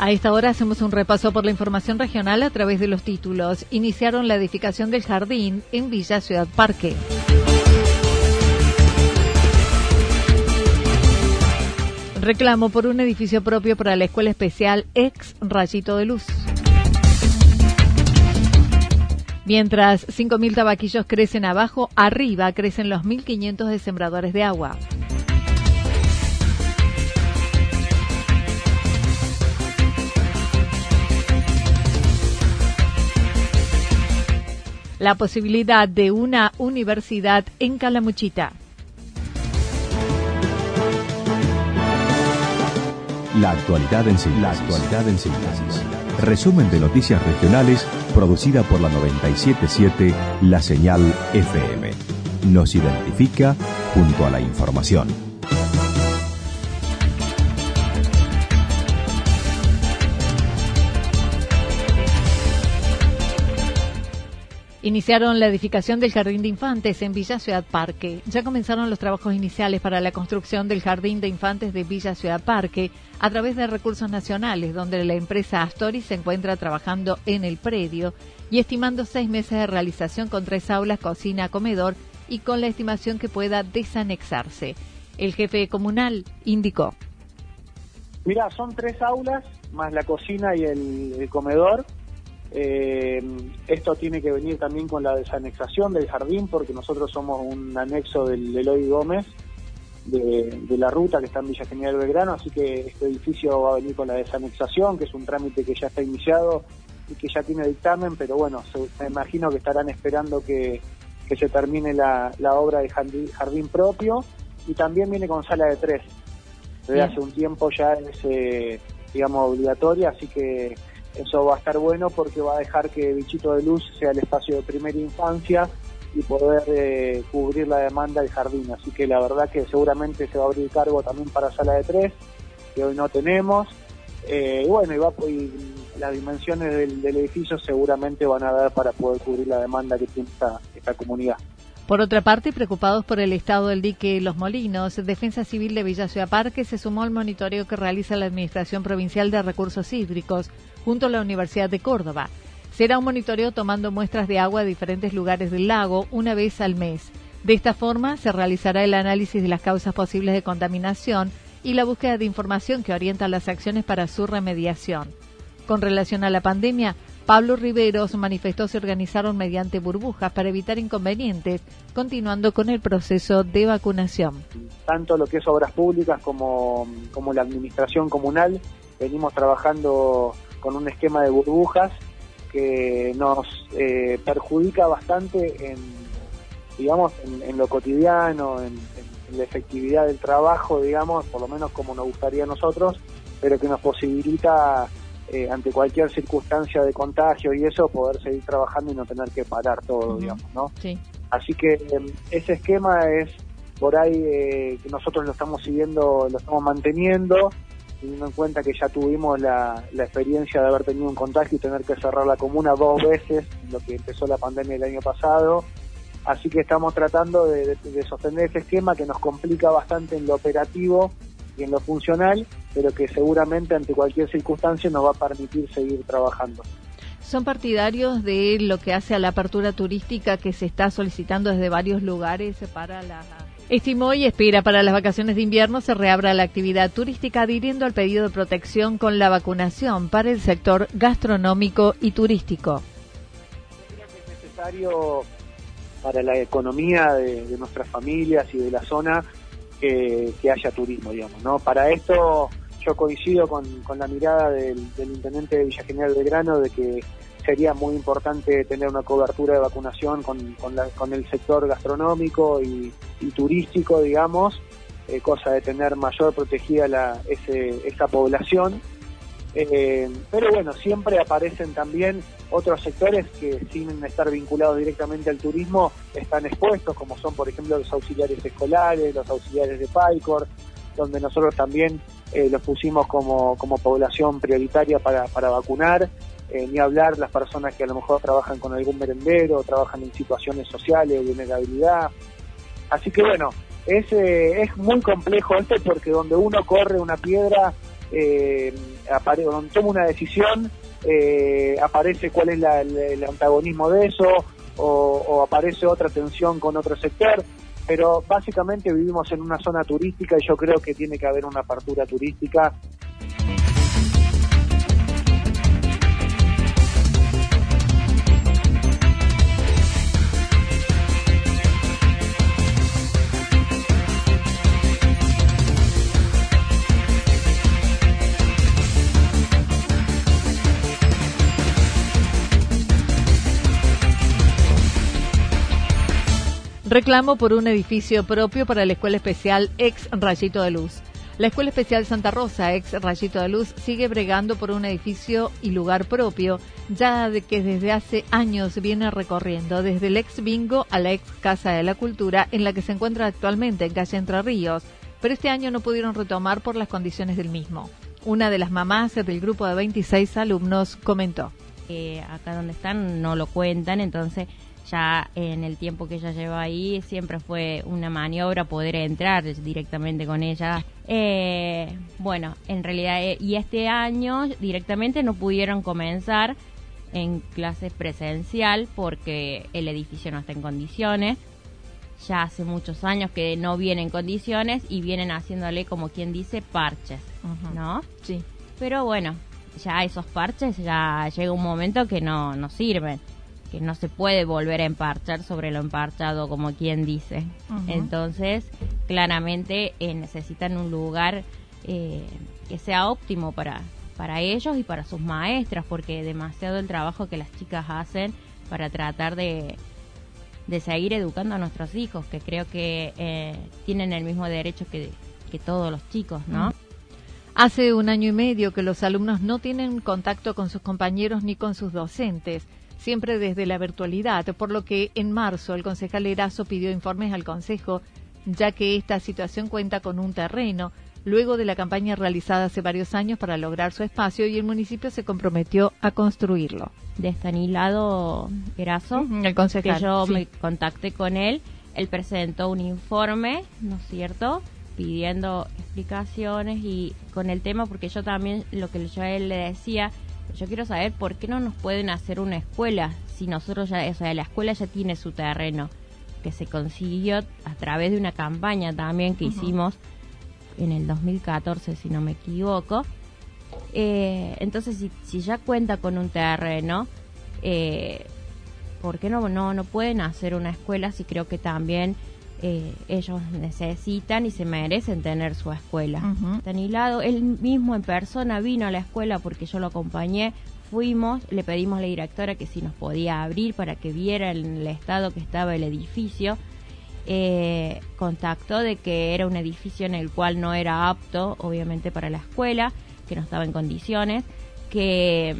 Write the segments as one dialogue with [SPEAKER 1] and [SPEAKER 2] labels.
[SPEAKER 1] A esta hora hacemos un repaso por la información regional a través de los títulos. Iniciaron la edificación del jardín en Villa Ciudad Parque. Reclamo por un edificio propio para la Escuela Especial Ex Rayito de Luz. Mientras 5.000 tabaquillos crecen abajo, arriba crecen los 1.500 de sembradores de agua. La posibilidad de una universidad en Calamuchita.
[SPEAKER 2] La actualidad en síntesis. Resumen de noticias regionales producida por la 977 La Señal FM. Nos identifica junto a la información.
[SPEAKER 1] Iniciaron la edificación del Jardín de Infantes en Villa Ciudad Parque. Ya comenzaron los trabajos iniciales para la construcción del Jardín de Infantes de Villa Ciudad Parque a través de recursos nacionales, donde la empresa Astori se encuentra trabajando en el predio y estimando seis meses de realización con tres aulas, cocina, comedor y con la estimación que pueda desanexarse. El jefe comunal indicó.
[SPEAKER 3] Mira, son tres aulas más la cocina y el comedor eh, esto tiene que venir también con la desanexación del jardín, porque nosotros somos un anexo del Eloy Gómez, de, la ruta que está en Villa General Belgrano, así que este edificio va a venir con la desanexación, que es un trámite que ya está iniciado y que ya tiene dictamen, pero bueno, me imagino que estarán esperando que, se termine la, obra de jardín, propio y también viene con sala de tres. Desde hace un tiempo ya es, eh, digamos, obligatoria, así que eso va a estar bueno porque va a dejar que Bichito de Luz sea el espacio de primera infancia y poder eh, cubrir la demanda del jardín. Así que la verdad que seguramente se va a abrir cargo también para sala de tres, que hoy no tenemos. Eh, y bueno, y, va, las dimensiones del, edificio seguramente van a dar para poder cubrir la demanda que tiene esta, esta comunidad.
[SPEAKER 1] Por otra parte, preocupados por el estado del dique Los Molinos, Defensa Civil de Villa Ciudad Parque se sumó al monitoreo que realiza la Administración Provincial de Recursos Hídricos junto a la Universidad de Córdoba. Será un monitoreo tomando muestras de agua de diferentes lugares del lago una vez al mes. De esta forma, se realizará el análisis de las causas posibles de contaminación y la búsqueda de información que orienta las acciones para su remediación. Con relación a la pandemia, Pablo Riveros manifestó se organizaron mediante burbujas para evitar inconvenientes, continuando con el proceso de vacunación.
[SPEAKER 3] Tanto lo que es obras públicas como, como la administración comunal, venimos trabajando con un esquema de burbujas que nos eh, perjudica bastante en, digamos, en, lo cotidiano, en, en, la efectividad del trabajo, digamos, por lo menos como nos gustaría a nosotros, pero que nos posibilita eh, ante cualquier circunstancia de contagio y eso, poder seguir trabajando y no tener que parar todo, digamos, ¿no? Sí. Así que em, ese esquema es por ahí eh, que nosotros lo estamos siguiendo, lo estamos manteniendo, teniendo en cuenta que ya tuvimos la, experiencia de haber tenido un contagio y tener que cerrar la comuna dos veces, lo que empezó la pandemia el año pasado. Así que estamos tratando de sostener ese esquema que nos complica bastante en lo operativo y en lo funcional, pero que seguramente ante cualquier circunstancia nos va a permitir seguir trabajando.
[SPEAKER 1] ¿Son partidarios de lo que hace a la apertura turística que se está solicitando desde varios lugares para la... Estimó y espera para las vacaciones de invierno se reabra la actividad turística adhiriendo al pedido de protección con la vacunación para el sector gastronómico y turístico.
[SPEAKER 3] Es necesario para la economía de, nuestras familias y de la zona que, haya turismo, digamos, ¿no? Para esto yo coincido con, la mirada del, intendente de Villa General Belgrano de que sería muy importante tener una cobertura de vacunación con, con, el sector gastronómico y, turístico, digamos, eh, cosa de tener mayor protegida la, esa población. Eh, pero bueno, siempre aparecen también otros sectores que sin estar vinculados directamente al turismo están expuestos, como son por ejemplo los auxiliares escolares, los auxiliares de PAICOR, donde nosotros también eh, los pusimos como, como población prioritaria para, para vacunar eh, ni hablar las personas que a lo mejor trabajan con algún merendero, trabajan en situaciones sociales, de vulnerabilidad. Así que bueno, es, eh, es muy complejo esto porque donde uno corre una piedra, eh, donde toma una decisión, eh, aparece cuál es el, antagonismo de eso o, o aparece otra tensión con otro sector pero básicamente vivimos en una zona turística y yo creo que tiene que haber una apertura turística
[SPEAKER 1] Reclamo por un edificio propio para la Escuela Especial Ex Rayito de Luz. La Escuela Especial Santa Rosa, ex Rayito de Luz, sigue bregando por un edificio y lugar propio, ya de que desde hace años viene recorriendo desde el ex bingo a la ex Casa de la Cultura, en la que se encuentra actualmente en calle Entre Ríos, pero este año no pudieron retomar por las condiciones del mismo. Una de las mamás del grupo de 26 alumnos comentó.
[SPEAKER 4] Eh, acá donde están no lo cuentan, entonces ya en el tiempo que ella lleva ahí siempre fue una maniobra poder entrar directamente con ella. Eh, bueno, en realidad, eh, y este año directamente no pudieron comenzar en clases presencial porque el edificio no está en condiciones. Ya hace muchos años que no viene en condiciones y vienen haciéndole, como quien dice, parches, ¿no?
[SPEAKER 1] Sí.
[SPEAKER 4] Pero bueno, ya esos parches ya llega un momento que no, no sirven que no se puede volver a emparchar sobre lo emparchado, como quien dice. Entonces, claramente eh, necesitan un lugar eh, que sea óptimo para, para ellos y para sus maestras, porque demasiado el trabajo que las chicas hacen para tratar de, de seguir educando a nuestros hijos, que creo que eh, tienen el mismo derecho que, que todos los chicos, ¿no?
[SPEAKER 1] Hace un año y medio que los alumnos no tienen contacto con sus compañeros ni con sus docentes siempre desde la virtualidad, por lo que en marzo el concejal Erazo pidió informes al Consejo, ya que esta situación cuenta con un terreno, luego de la campaña realizada hace varios años para lograr su espacio y el municipio se comprometió a construirlo.
[SPEAKER 4] De Estanilado Erazo,
[SPEAKER 1] el concejal,
[SPEAKER 4] que yo me contacté con él, él presentó un informe, ¿no es cierto?, pidiendo explicaciones y con el tema, porque yo también, lo que yo a él le decía, yo quiero saber por qué no nos pueden hacer una escuela si nosotros ya, o sea, la escuela ya tiene su terreno, que se consiguió a través de una campaña también que hicimos en el 2014, si no me equivoco. Eh, entonces, si, si, ya cuenta con un terreno, eh, ¿por qué no, no, no pueden hacer una escuela si creo que también eh, ellos necesitan y se merecen tener su escuela. Uh él mismo en persona vino a la escuela porque yo lo acompañé, fuimos, le pedimos a la directora que si nos podía abrir para que viera el, estado que estaba el edificio. Eh, contactó de que era un edificio en el cual no era apto, obviamente, para la escuela, que no estaba en condiciones, que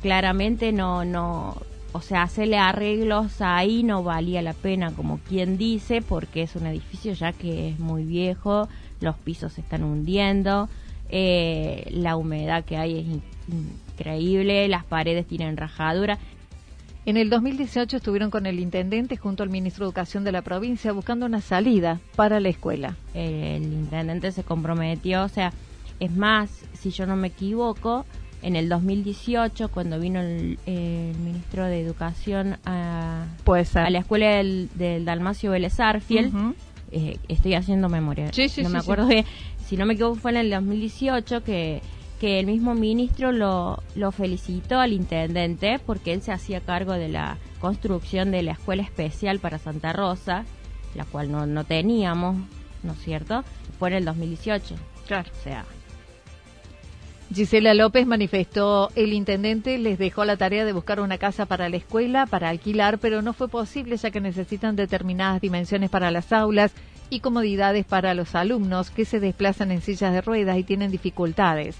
[SPEAKER 4] claramente no, no, o sea, hacerle arreglos ahí no valía la pena, como quien dice, porque es un edificio ya que es muy viejo, los pisos se están hundiendo, eh, la humedad que hay es increíble, las paredes tienen rajadura.
[SPEAKER 1] En el 2018 estuvieron con el intendente junto al ministro de Educación de la provincia buscando una salida para la escuela.
[SPEAKER 4] El intendente se comprometió, o sea, es más, si yo no me equivoco, en el 2018, cuando vino el, ministro de Educación a, a la escuela del, Dalmacio Vélez Arfiel, eh, estoy haciendo memoria, no me acuerdo bien, si no me equivoco fue en el 2018 que, que el mismo ministro lo, lo felicitó al intendente porque él se hacía cargo de la construcción de la escuela especial para Santa Rosa, la cual no, no teníamos, ¿no es cierto? Fue en el 2018.
[SPEAKER 1] Claro.
[SPEAKER 4] O sea,
[SPEAKER 1] Gisela López manifestó, el intendente les dejó la tarea de buscar una casa para la escuela, para alquilar, pero no fue posible ya que necesitan determinadas dimensiones para las aulas y comodidades para los alumnos que se desplazan en sillas de ruedas y tienen dificultades.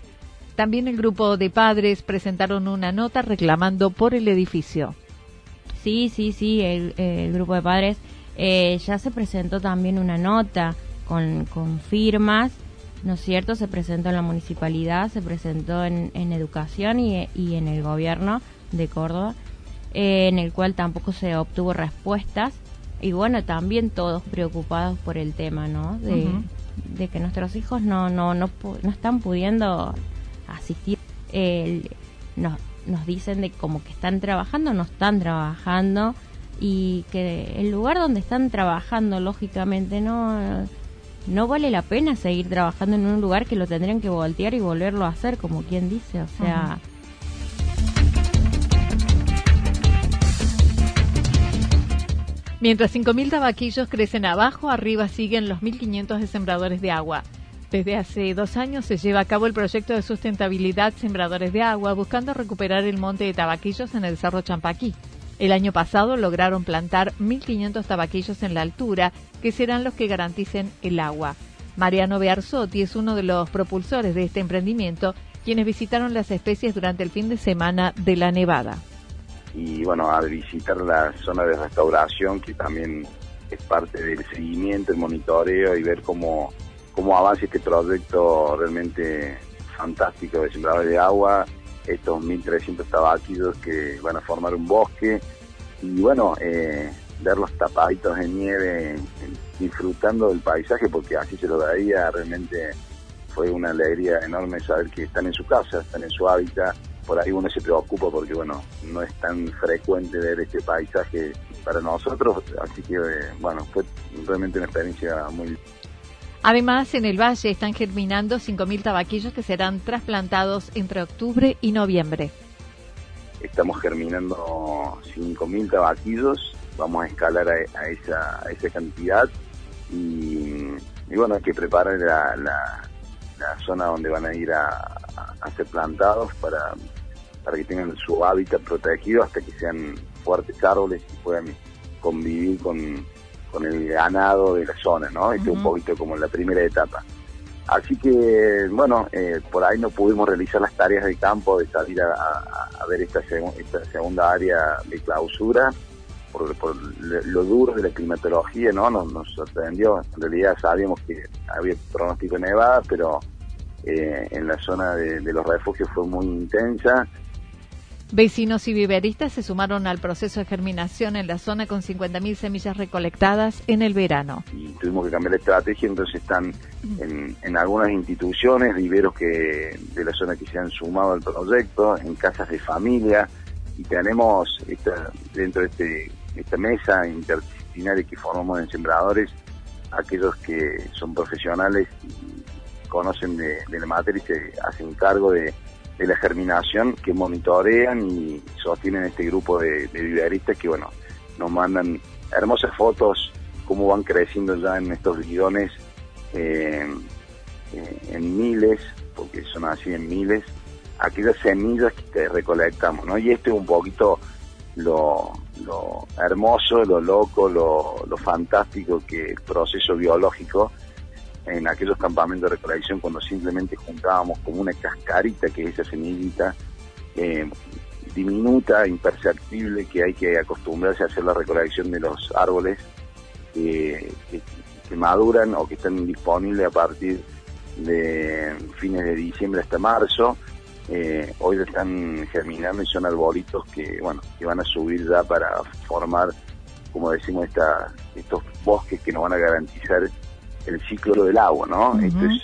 [SPEAKER 1] También el grupo de padres presentaron una nota reclamando por el edificio.
[SPEAKER 4] Sí, sí, sí, el, grupo de padres eh, ya se presentó también una nota con, con firmas ¿no es cierto? Se presentó en la municipalidad, se presentó en, educación y, en el gobierno de Córdoba, eh, en el cual tampoco se obtuvo respuestas. Y bueno, también todos preocupados por el tema, ¿no? De, que nuestros hijos no, no, no, no están pudiendo asistir. nos, nos dicen de como que están trabajando, no están trabajando y que el lugar donde están trabajando, lógicamente, no no vale la pena seguir trabajando en un lugar que lo tendrían que voltear y volverlo a hacer, como quien dice, o sea...
[SPEAKER 1] Mientras 5.000 tabaquillos crecen abajo, arriba siguen los 1.500 de sembradores de agua. Desde hace dos años se lleva a cabo el proyecto de sustentabilidad Sembradores de Agua, buscando recuperar el monte de tabaquillos en el Cerro Champaquí. El año pasado lograron plantar 1.500 tabaquillos en la altura, que serán los que garanticen el agua. Mariano Bearzotti es uno de los propulsores de este emprendimiento, quienes visitaron las especies durante el fin de semana de la Nevada.
[SPEAKER 5] Y bueno, al visitar la zona de restauración, que también es parte del seguimiento, el monitoreo y ver cómo, cómo avanza este proyecto realmente fantástico de sembradores de agua, estos 1.300 tabaquillos que van a formar un bosque. Y bueno, eh, ver los tapaditos de nieve disfrutando del paisaje porque así se lo daría. Realmente fue una alegría enorme saber que están en su casa, están en su hábitat, por ahí uno se preocupa porque bueno, no es tan frecuente ver este paisaje para nosotros, así que bueno, fue realmente una experiencia muy
[SPEAKER 1] Además, en el valle están germinando 5.000 tabaquillos que serán trasplantados entre octubre y noviembre.
[SPEAKER 5] Estamos germinando 5.000 tabaquilos, vamos a escalar a, esa, esa, cantidad y, bueno, hay que preparar la, la, zona donde van a ir a, a, ser plantados para que tengan su hábitat protegido hasta que sean fuertes árboles y puedan convivir con, con el ganado de la zona, ¿no? Este es un poquito como la primera etapa. Así que, bueno, eh, por ahí no pudimos realizar las tareas de campo, de salir a, ver esta, esta, segunda área de clausura, por, lo duro de la climatología, ¿no? Nos, sorprendió. En realidad sabíamos que había pronóstico de nevada, pero eh, en la zona de los refugios fue muy intensa
[SPEAKER 1] Vecinos y viveristas se sumaron al proceso de germinación en la zona con 50.000 semillas recolectadas en el verano.
[SPEAKER 5] Y tuvimos que cambiar la estrategia, entonces están en, algunas instituciones, viveros que de la zona que se han sumado al proyecto, en casas de familia, y tenemos esta, dentro de este, esta mesa interdisciplinaria que formamos en Sembradores, aquellos que son profesionales y conocen de la materia y se hacen cargo de de la germinación que monitorean y sostienen este grupo de, viveristas que, bueno, nos mandan hermosas fotos, cómo van creciendo ya en estos bidones eh, eh, en miles, porque son así en miles, aquellas semillas que recolectamos, ¿no? Y este es un poquito lo, hermoso, lo loco, lo, lo fantástico que el proceso biológico en aquellos campamentos de recolección cuando simplemente juntábamos como una cascarita que es esa semillita eh, diminuta, imperceptible, que hay que acostumbrarse a hacer la recolección de los árboles que, maduran o que están disponibles a partir de fines de diciembre hasta marzo. Eh, hoy están germinando y son arbolitos que, bueno, que van a subir ya para formar, como decimos, esta, estos bosques que nos van a garantizar el ciclo del agua, ¿no? Esto es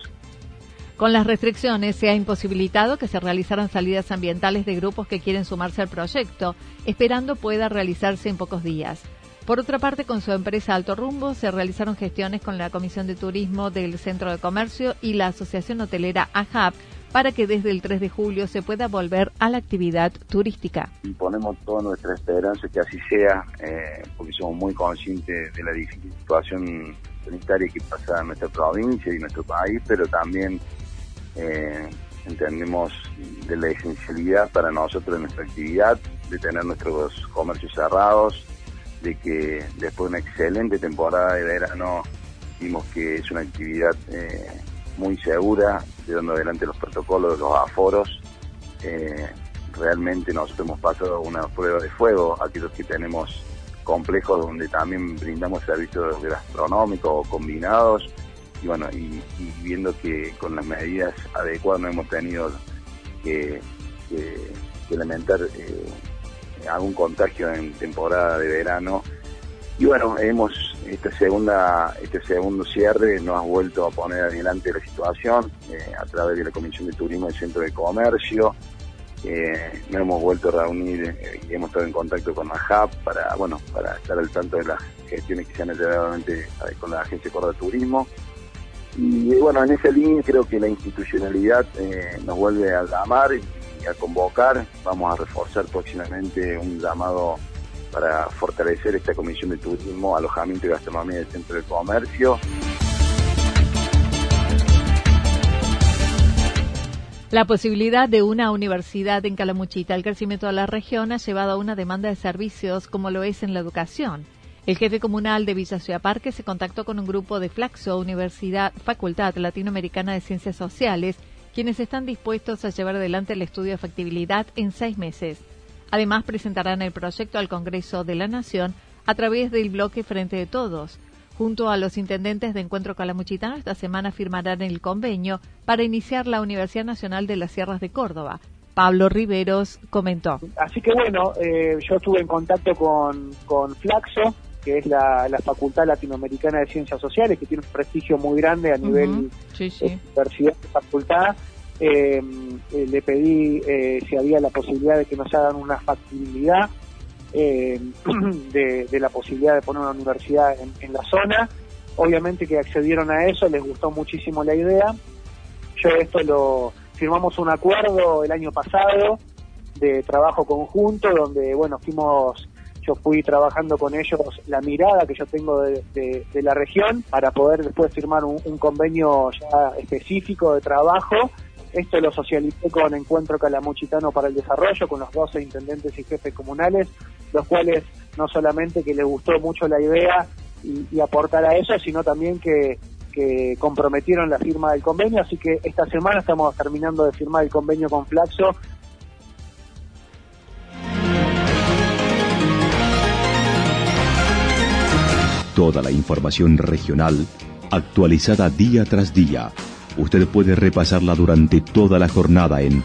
[SPEAKER 1] Con las restricciones se ha imposibilitado que se realizaran salidas ambientales de grupos que quieren sumarse al proyecto, esperando pueda realizarse en pocos días. Por otra parte, con su empresa Alto Rumbo se realizaron gestiones con la Comisión de Turismo del Centro de Comercio y la Asociación Hotelera AHAP para que desde el 3 de julio se pueda volver a la actividad turística.
[SPEAKER 5] Y ponemos toda nuestra esperanza que así sea, eh, porque somos muy conscientes de la difícil situación sanitaria que pasa en nuestra provincia y nuestro país, pero también eh, entendemos de la esencialidad para nosotros de nuestra actividad, de tener nuestros comercios cerrados, de que después de una excelente temporada de verano vimos que es una actividad eh, muy segura, llevando adelante los protocolos, los aforos. Eh, realmente nosotros hemos pasado una prueba de fuego, aquellos que tenemos complejos donde también brindamos servicios gastronómicos combinados, y bueno, y, viendo que con las medidas adecuadas no hemos tenido que, que, lamentar eh, algún contagio en temporada de verano. Y bueno, hemos esta segunda este segundo cierre nos ha vuelto a poner adelante la situación eh, a través de la Comisión de Turismo del Centro de Comercio. Eh, nos hemos vuelto a reunir y hemos estado en contacto con la HAP para bueno para estar al tanto de las gestiones que se han hecho con la Agencia de Córdoba Turismo. Y bueno, en esa línea creo que la institucionalidad eh, nos vuelve a llamar y a convocar. Vamos a reforzar próximamente un llamado para fortalecer esta comisión de turismo, alojamiento y gastronomía del centro de comercio.
[SPEAKER 1] La posibilidad de una universidad en Calamuchita, el crecimiento de la región ha llevado a una demanda de servicios como lo es en la educación. El jefe comunal de Villa Ciudad Parque se contactó con un grupo de Flaxo, Universidad Facultad Latinoamericana de Ciencias Sociales, quienes están dispuestos a llevar adelante el estudio de factibilidad en seis meses. Además, presentarán el proyecto al Congreso de la Nación a través del bloque Frente de Todos. Junto a los intendentes de Encuentro Calamuchitano, esta semana firmarán el convenio para iniciar la Universidad Nacional de las Sierras de Córdoba. Pablo Riveros comentó.
[SPEAKER 3] Así que bueno, eh, yo estuve en contacto con, con Flaxo, que es la, Facultad Latinoamericana de Ciencias Sociales, que tiene un prestigio muy grande a nivel de universidad de facultad. Eh, eh, le pedí eh, si había la posibilidad de que nos hagan una factibilidad de, la posibilidad de poner una universidad en, la zona. Obviamente que accedieron a eso, les gustó muchísimo la idea. Yo esto lo firmamos un acuerdo el año pasado de trabajo conjunto donde bueno fuimos yo fui trabajando con ellos la mirada que yo tengo de, la región para poder después firmar un, convenio ya específico de trabajo. Esto lo socialicé con Encuentro Calamuchitano para el Desarrollo, con los 12 intendentes y jefes comunales, los cuales no solamente que les gustó mucho la idea y, aportar a eso, sino también que, que comprometieron la firma del convenio, así que esta semana estamos terminando de firmar el convenio con Flaxo
[SPEAKER 2] Toda la información regional actualizada día tras día. Usted puede repasarla durante toda la jornada en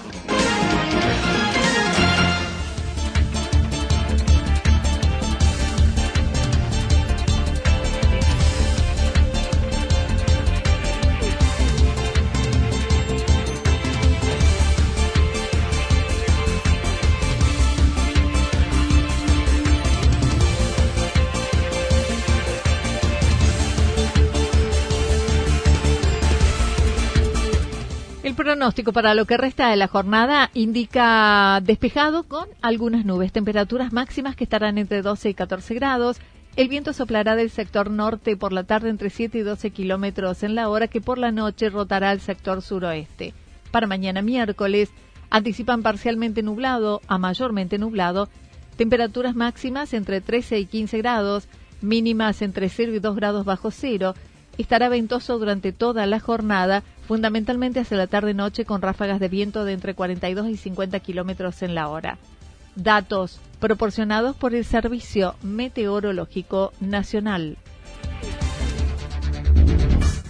[SPEAKER 1] Pronóstico para lo que resta de la jornada indica despejado con algunas nubes, temperaturas máximas que estarán entre 12 y 14 grados. El viento soplará del sector norte por la tarde entre 7 y 12 kilómetros en la hora que por la noche rotará al sector suroeste. Para mañana miércoles anticipan parcialmente nublado a mayormente nublado, temperaturas máximas entre 13 y 15 grados, mínimas entre 0 y 2 grados bajo cero. Estará ventoso durante toda la jornada fundamentalmente hacia la tarde-noche con ráfagas de viento de entre 42 y 50 kilómetros en la hora. Datos proporcionados por el Servicio Meteorológico Nacional.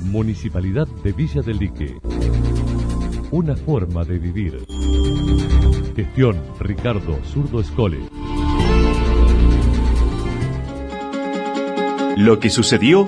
[SPEAKER 6] Municipalidad de Villa del Lique. Una forma de vivir.
[SPEAKER 2] Gestión Ricardo Zurdo Escole. Lo que sucedió